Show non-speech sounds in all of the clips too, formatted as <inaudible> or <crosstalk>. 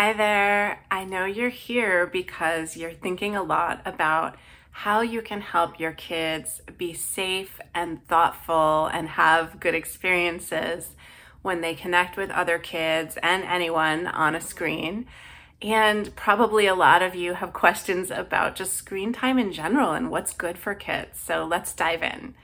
Hi there. I know you're here because you're thinking a lot about how you can help your kids be safe and thoughtful and have good experiences when they connect with other kids and anyone on a screen. And probably a lot of you have <laughs> questions about just screen time in general and what's good for kids. So let's dive in.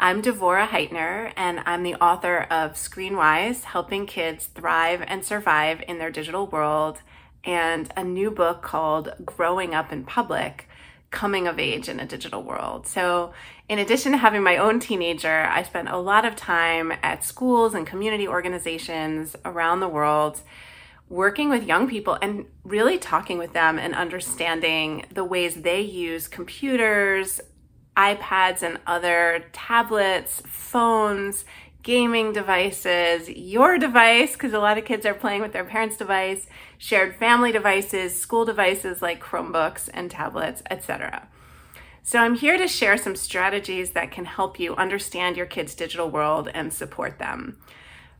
I'm Devorah Heitner, and I'm the author of Screenwise Helping Kids Thrive and Survive in Their Digital World, and a new book called Growing Up in Public Coming of Age in a Digital World. So, in addition to having my own teenager, I spent a lot of time at schools and community organizations around the world working with young people and really talking with them and understanding the ways they use computers, iPads and other tablets, phones, gaming devices, your device, because a lot of kids are playing with their parents' device, shared family devices, school devices like Chromebooks and tablets, etc. So I'm here to share some strategies that can help you understand your kids' digital world and support them.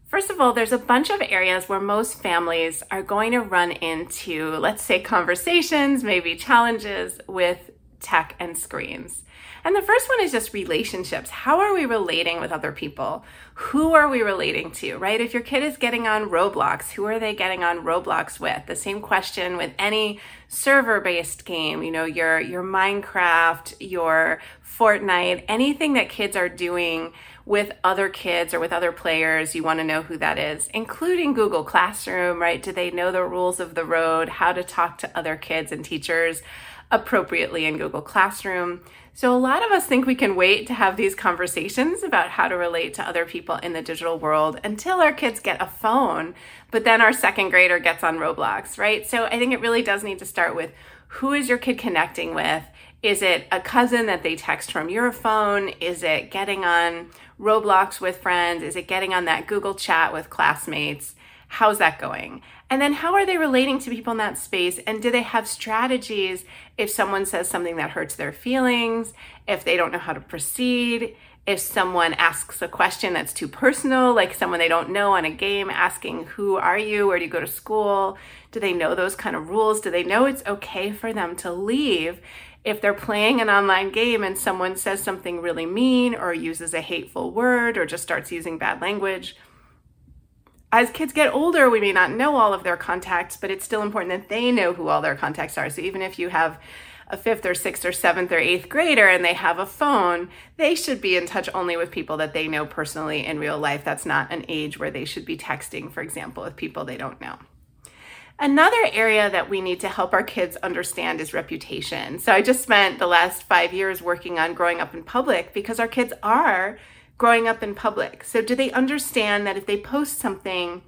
First of all, there's a bunch of areas where most families are going to run into, let's say, conversations, maybe challenges with tech and screens. And the first one is just relationships. How are we relating with other people? Who are we relating to, right? If your kid is getting on Roblox, who are they getting on Roblox with? The same question with any server-based game, you know, your your Minecraft, your Fortnite, anything that kids are doing with other kids or with other players, you want to know who that is, including Google Classroom, right? Do they know the rules of the road, how to talk to other kids and teachers appropriately in Google Classroom? So, a lot of us think we can wait to have these conversations about how to relate to other people in the digital world until our kids get a phone, but then our second grader gets on Roblox, right? So, I think it really does need to start with who is your kid connecting with? Is it a cousin that they text from your phone? Is it getting on Roblox with friends? Is it getting on that Google chat with classmates? How's that going? And then how are they relating to people in that space? And do they have strategies if someone says something that hurts their feelings, if they don't know how to proceed, if someone asks a question that's too personal, like someone they don't know on a game asking, Who are you? Where do you go to school? Do they know those kind of rules? Do they know it's okay for them to leave if they're playing an online game and someone says something really mean or uses a hateful word or just starts using bad language? as kids get older, we may not know all of their contacts, but it's still important that they know who all their contacts are. So even if you have a fifth or sixth or seventh or eighth grader and they have a phone, they should be in touch only with people that they know personally in real life. That's not an age where they should be texting, for example, with people they don't know. Another area that we need to help our kids understand is reputation. So I just spent the last five years working on growing up in public because our kids are growing up in public. So, do they understand that if they post something,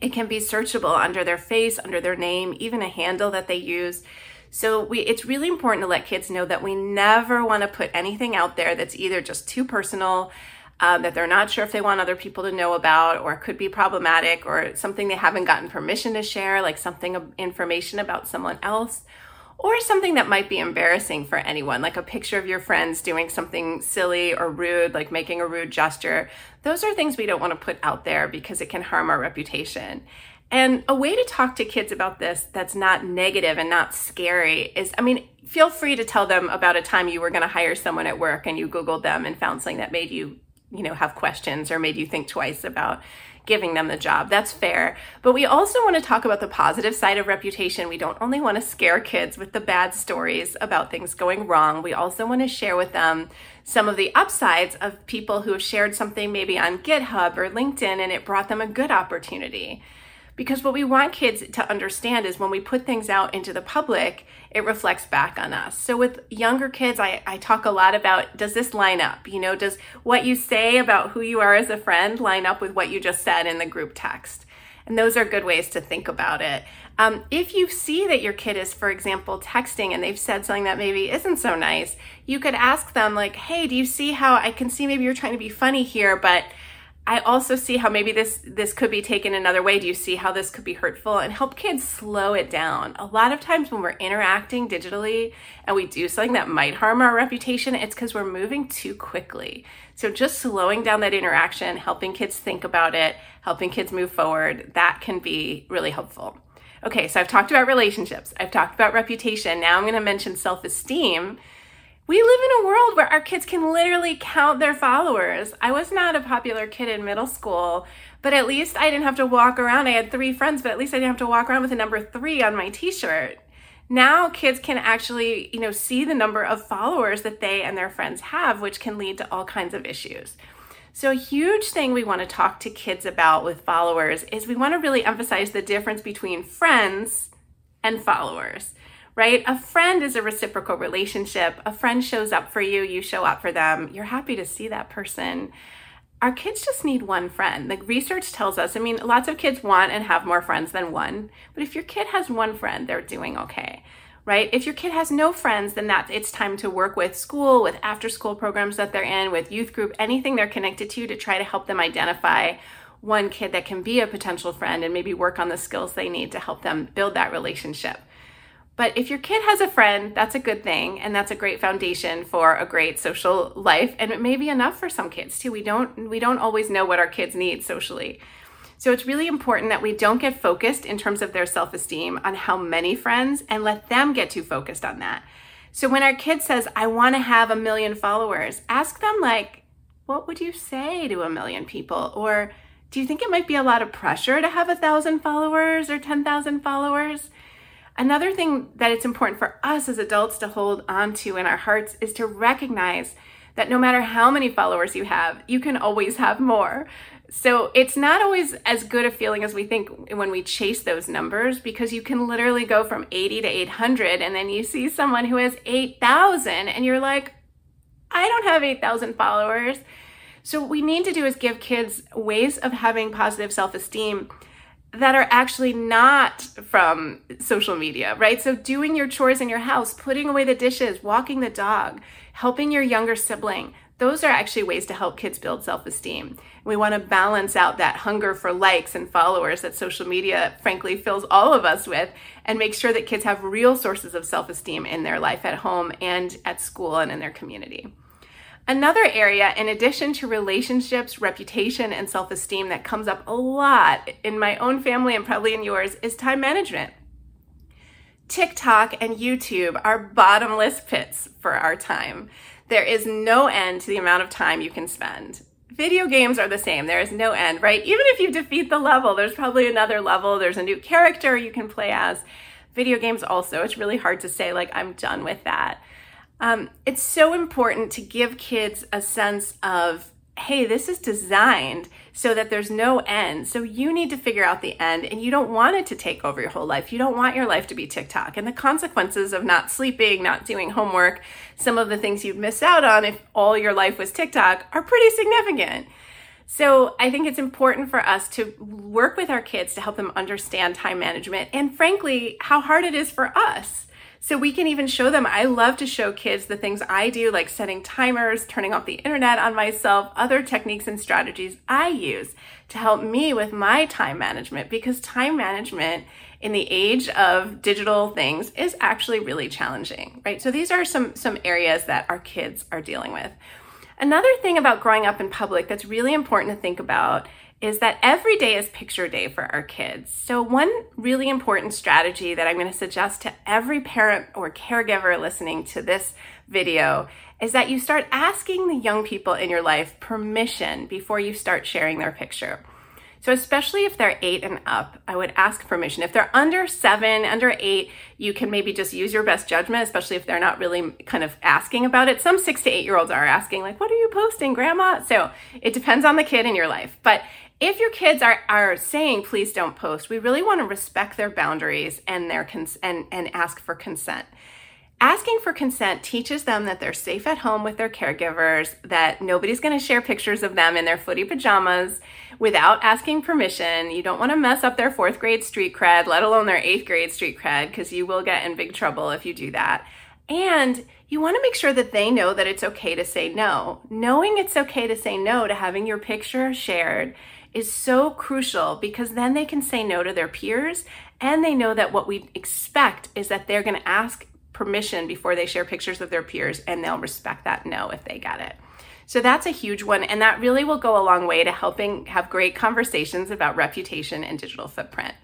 it can be searchable under their face, under their name, even a handle that they use? So, we, it's really important to let kids know that we never want to put anything out there that's either just too personal, um, that they're not sure if they want other people to know about, or could be problematic, or something they haven't gotten permission to share, like something information about someone else or something that might be embarrassing for anyone, like a picture of your friends doing something silly or rude, like making a rude gesture. Those are things we don't want to put out there because it can harm our reputation. And a way to talk to kids about this that's not negative and not scary is I mean, feel free to tell them about a time you were going to hire someone at work and you Googled them and found something that made you, you know, have questions or made you think twice about giving them the job. That's fair. But we also want to talk about the positive side of reputation. We don't only want to scare kids with the bad stories about things going wrong, we also want to share with them some of the upsides of people who have shared something maybe on GitHub or LinkedIn and it brought them a good opportunity. Because what we want kids to understand is when we put things out into the public, it reflects back on us. So with younger kids, I, I talk a lot about does this line up? You know, does what you say about who you are as a friend line up with what you just said in the group text? And those are good ways to think about it. Um, if you see that your kid is, for example, texting and they've said something that maybe isn't so nice, you could ask them, like, hey, do you see how I can see maybe you're trying to be funny here, but I also see how maybe this this could be taken another way. Do you see how this could be hurtful and help kids slow it down? A lot of times when we're interacting digitally and we do something that might harm our reputation, it's cuz we're moving too quickly. So just slowing down that interaction, helping kids think about it, helping kids move forward, that can be really helpful. Okay, so I've talked about relationships, I've talked about reputation. Now I'm going to mention self esteem. We live in a world where our kids can literally count their followers. I was not a popular kid in middle school, but at least I didn't have to walk around. I had three friends, but at least I didn't have to walk around with a number three on my t shirt. Now kids can actually, you know, see the number of followers that they and their friends have, which can lead to all kinds of issues. So, a huge thing we want to talk to kids about with followers is we want to really emphasize the difference between friends and followers, right? A friend is a reciprocal relationship. A friend shows up for you, you show up for them. You're happy to see that person. Our kids just need one friend. The research tells us, I mean, lots of kids want and have more friends than one, but if your kid has one friend, they're doing okay right? If your kid has no friends, then that it's time to work with school, with after school programs that they're in, with youth group, anything they're connected to to try to help them identify one kid that can be a potential friend and maybe work on the skills they need to help them build that relationship. But if your kid has a friend, that's a good thing and that's a great foundation for a great social life and it may be enough for some kids too. We don't we don't always know what our kids need socially. So it's really important that we don't get focused in terms of their self esteem on how many friends and let them get too focused on that. So when our kid says, I want to have a million followers, ask them, like, what would you say to a million people? Or do you think it might be a lot of pressure to have a thousand followers or 10,000 followers? Another thing that it's important for us as adults to hold on to in our hearts is to recognize that no matter how many followers you have, you can always have more. So it's not always as good a feeling as we think when we chase those numbers because you can literally go from 80 to 800 and then you see someone who has 8,000 and you're like, I don't have 8,000 followers. So what we need to do is give kids ways of having positive self-esteem that are actually not from social media, right? So doing your chores in your house, putting away the dishes, walking the dog, helping your younger sibling, those are actually ways to help kids build self esteem. We want to balance out that hunger for likes and followers that social media, frankly, fills all of us with and make sure that kids have real sources of self esteem in their life at home and at school and in their community. Another area, in addition to relationships, reputation, and self esteem, that comes up a lot in my own family and probably in yours is time management. TikTok and YouTube are bottomless pits for our time. There is no end to the amount of time you can spend. Video games are the same. There is no end, right? Even if you defeat the level, there's probably another level. There's a new character you can play as. Video games also, it's really hard to say, like, I'm done with that. Um, it's so important to give kids a sense of hey, this is designed so that there's no end. So you need to figure out the end and you don't want it to take over your whole life. You don't want your life to be TikTok. And the consequences of not sleeping, not doing homework, some of the things you'd miss out on if all your life was TikTok are pretty significant. So I think it's important for us to work with our kids to help them understand time management and frankly, how hard it is for us so we can even show them. I love to show kids the things I do, like setting timers, turning off the internet on myself, other techniques and strategies I use to help me with my time management because time management in the age of digital things is actually really challenging, right? So these are some, some areas that our kids are dealing with. Another thing about growing up in public that's really important to think about is that every day is picture day for our kids. So, one really important strategy that I'm going to suggest to every parent or caregiver listening to this video is that you start asking the young people in your life permission before you start sharing their picture. So, especially if they're eight and up, I would ask permission. If they're under seven, under eight, you can maybe just use your best judgment, especially if they're not really kind of asking about it. Some six to eight year olds are asking, like, what are you posting, grandma? So, it depends on the kid in your life. But if your kids are, are saying please don't post we really want to respect their boundaries and their cons- and, and ask for consent asking for consent teaches them that they're safe at home with their caregivers that nobody's going to share pictures of them in their footy pajamas. Without asking permission you don't want to mess up their fourth grade street cred let alone their eighth grade street cred because you will get in big trouble if you do that. And you want to make sure that they know that it's okay to say no. Knowing it's okay to say no to having your picture shared is so crucial because then they can say no to their peers and they know that what we expect is that they're going to ask permission before they share pictures of their peers and they'll respect that no if they get it. So that's a huge one and that really will go a long way to helping have great conversations about reputation and digital footprint.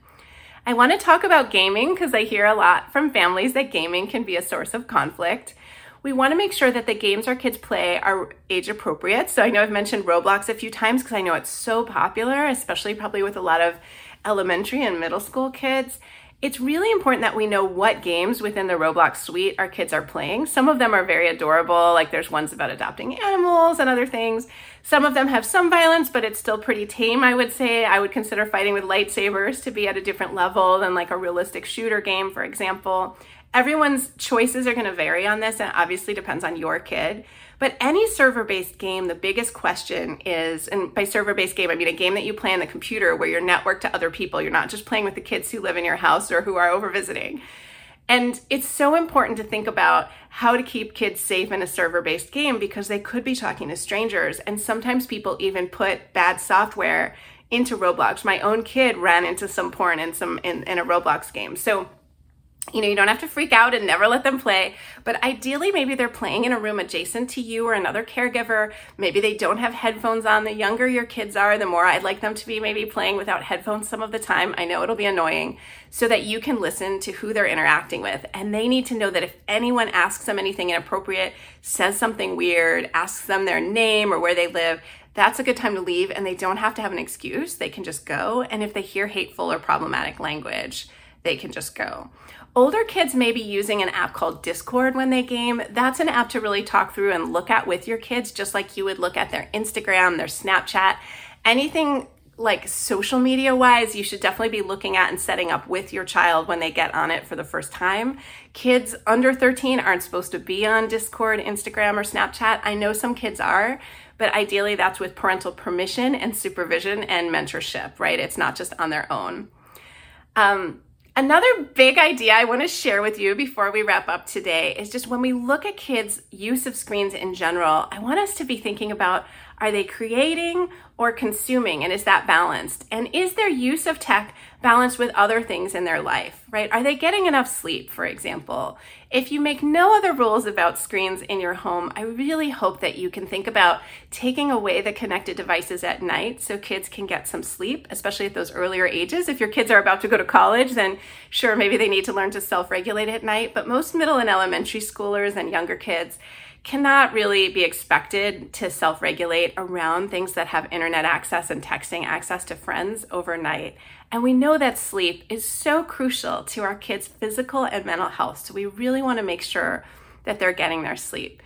I want to talk about gaming because I hear a lot from families that gaming can be a source of conflict. We want to make sure that the games our kids play are age appropriate. So I know I've mentioned Roblox a few times because I know it's so popular, especially probably with a lot of elementary and middle school kids. It's really important that we know what games within the Roblox suite our kids are playing. Some of them are very adorable, like there's ones about adopting animals and other things. Some of them have some violence, but it's still pretty tame, I would say. I would consider fighting with lightsabers to be at a different level than like a realistic shooter game, for example. Everyone's choices are going to vary on this, and obviously depends on your kid. But any server based game, the biggest question is, and by server based game, I mean a game that you play on the computer where you're networked to other people. You're not just playing with the kids who live in your house or who are over visiting. And it's so important to think about how to keep kids safe in a server based game because they could be talking to strangers. And sometimes people even put bad software into Roblox. My own kid ran into some porn in some in, in a Roblox game. So you know, you don't have to freak out and never let them play, but ideally, maybe they're playing in a room adjacent to you or another caregiver. Maybe they don't have headphones on. The younger your kids are, the more I'd like them to be maybe playing without headphones some of the time. I know it'll be annoying so that you can listen to who they're interacting with. And they need to know that if anyone asks them anything inappropriate, says something weird, asks them their name or where they live, that's a good time to leave and they don't have to have an excuse. They can just go. And if they hear hateful or problematic language, they can just go. Older kids may be using an app called Discord when they game. That's an app to really talk through and look at with your kids, just like you would look at their Instagram, their Snapchat, anything like social media wise, you should definitely be looking at and setting up with your child when they get on it for the first time. Kids under 13 aren't supposed to be on Discord, Instagram, or Snapchat. I know some kids are, but ideally that's with parental permission and supervision and mentorship, right? It's not just on their own. Um, Another big idea I want to share with you before we wrap up today is just when we look at kids' use of screens in general, I want us to be thinking about are they creating or consuming? And is that balanced? And is their use of tech balanced with other things in their life, right? Are they getting enough sleep, for example? If you make no other rules about screens in your home, I really hope that you can think about taking away the connected devices at night so kids can get some sleep, especially at those earlier ages. If your kids are about to go to college, then sure, maybe they need to learn to self regulate at night. But most middle and elementary schoolers and younger kids, cannot really be expected to self regulate around things that have internet access and texting access to friends overnight. And we know that sleep is so crucial to our kids' physical and mental health. So we really want to make sure that they're getting their sleep.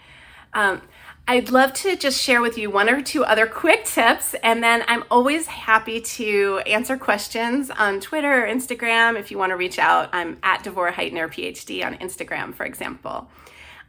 Um, I'd love to just share with you one or two other quick tips, and then I'm always happy to answer questions on Twitter or Instagram. If you want to reach out, I'm at Devorah Heitner, PhD on Instagram, for example.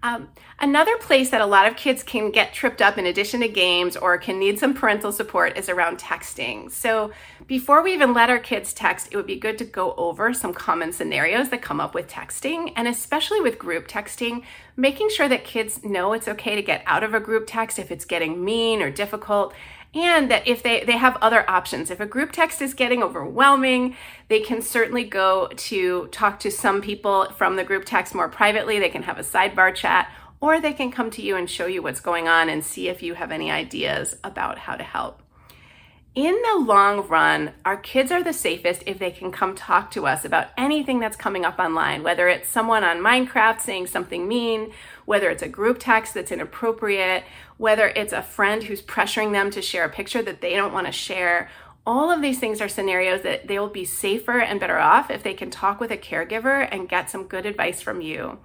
Um, another place that a lot of kids can get tripped up in addition to games or can need some parental support is around texting. So, before we even let our kids text, it would be good to go over some common scenarios that come up with texting, and especially with group texting, making sure that kids know it's okay to get out of a group text if it's getting mean or difficult and that if they, they have other options. If a group text is getting overwhelming, they can certainly go to talk to some people from the group text more privately. They can have a sidebar chat, or they can come to you and show you what's going on and see if you have any ideas about how to help. In the long run, our kids are the safest if they can come talk to us about anything that's coming up online, whether it's someone on Minecraft saying something mean, whether it's a group text that's inappropriate, whether it's a friend who's pressuring them to share a picture that they don't want to share. All of these things are scenarios that they will be safer and better off if they can talk with a caregiver and get some good advice from you.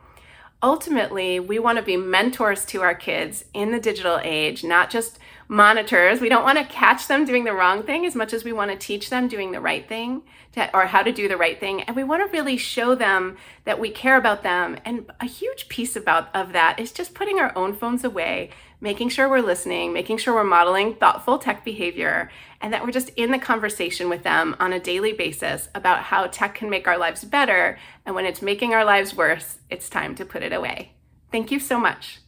Ultimately, we want to be mentors to our kids in the digital age, not just monitors. We don't want to catch them doing the wrong thing as much as we want to teach them doing the right thing to, or how to do the right thing. And we want to really show them that we care about them. And a huge piece about of that is just putting our own phones away, making sure we're listening, making sure we're modeling thoughtful tech behavior, and that we're just in the conversation with them on a daily basis about how tech can make our lives better. And when it's making our lives worse, it's time to put it away. Thank you so much.